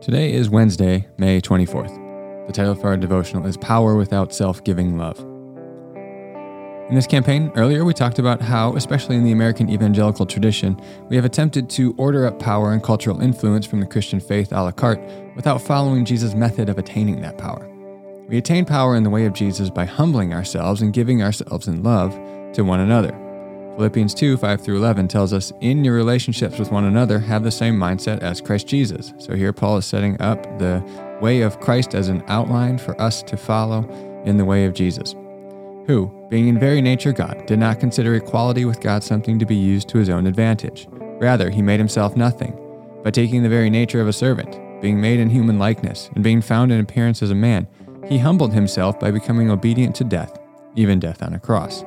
Today is Wednesday, May 24th. The title for our devotional is Power Without Self Giving Love. In this campaign, earlier we talked about how, especially in the American evangelical tradition, we have attempted to order up power and cultural influence from the Christian faith a la carte without following Jesus' method of attaining that power. We attain power in the way of Jesus by humbling ourselves and giving ourselves in love to one another. Philippians 2 5 through 11 tells us, In your relationships with one another, have the same mindset as Christ Jesus. So here Paul is setting up the way of Christ as an outline for us to follow in the way of Jesus, who, being in very nature God, did not consider equality with God something to be used to his own advantage. Rather, he made himself nothing, by taking the very nature of a servant, being made in human likeness, and being found in appearance as a man. He humbled himself by becoming obedient to death, even death on a cross.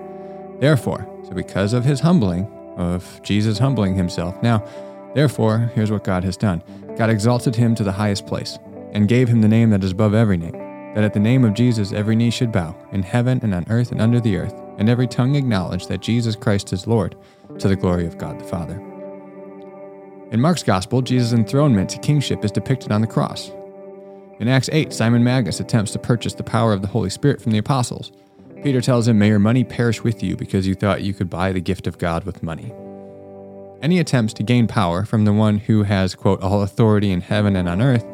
Therefore, because of his humbling, of Jesus humbling himself, now, therefore, here's what God has done God exalted him to the highest place, and gave him the name that is above every name, that at the name of Jesus every knee should bow, in heaven and on earth and under the earth, and every tongue acknowledge that Jesus Christ is Lord, to the glory of God the Father. In Mark's Gospel, Jesus' enthronement to kingship is depicted on the cross. In Acts 8, Simon Magus attempts to purchase the power of the Holy Spirit from the apostles. Peter tells him, May your money perish with you because you thought you could buy the gift of God with money. Any attempts to gain power from the one who has, quote, all authority in heaven and on earth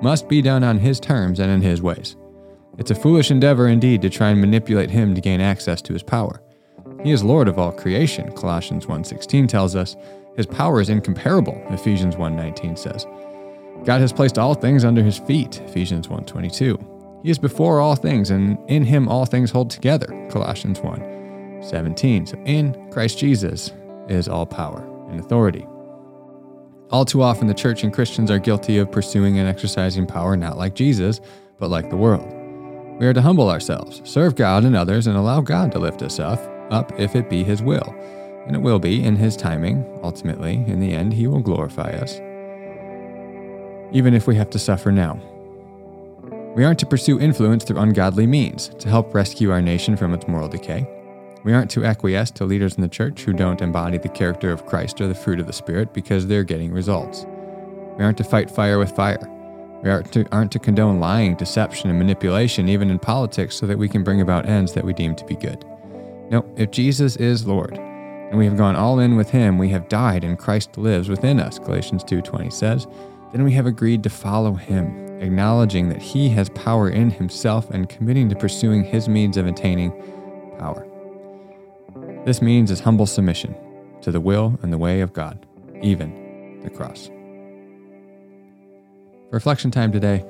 must be done on his terms and in his ways. It's a foolish endeavor indeed to try and manipulate him to gain access to his power. He is Lord of all creation, Colossians 1:16 tells us. His power is incomparable, Ephesians 1:19 says. God has placed all things under his feet, Ephesians 1:22. He is before all things, and in him all things hold together. Colossians 1 17. So in Christ Jesus is all power and authority. All too often, the church and Christians are guilty of pursuing and exercising power not like Jesus, but like the world. We are to humble ourselves, serve God and others, and allow God to lift us up, up if it be His will. And it will be in His timing. Ultimately, in the end, He will glorify us. Even if we have to suffer now, we aren't to pursue influence through ungodly means to help rescue our nation from its moral decay. We aren't to acquiesce to leaders in the church who don't embody the character of Christ or the fruit of the Spirit because they're getting results. We aren't to fight fire with fire. We aren't to, aren't to condone lying, deception, and manipulation, even in politics, so that we can bring about ends that we deem to be good. No, if Jesus is Lord, and we have gone all in with him, we have died and Christ lives within us, Galatians 2:20 says, then we have agreed to follow him acknowledging that he has power in himself and committing to pursuing his means of attaining power. This means is humble submission to the will and the way of God, even the cross. Reflection time today,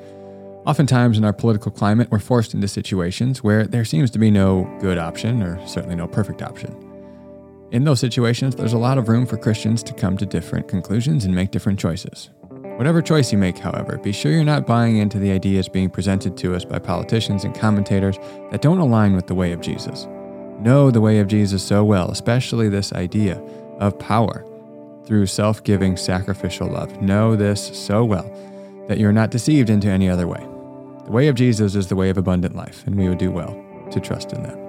oftentimes in our political climate, we're forced into situations where there seems to be no good option or certainly no perfect option. In those situations, there's a lot of room for Christians to come to different conclusions and make different choices. Whatever choice you make, however, be sure you're not buying into the ideas being presented to us by politicians and commentators that don't align with the way of Jesus. Know the way of Jesus so well, especially this idea of power through self giving sacrificial love. Know this so well that you're not deceived into any other way. The way of Jesus is the way of abundant life, and we would do well to trust in that.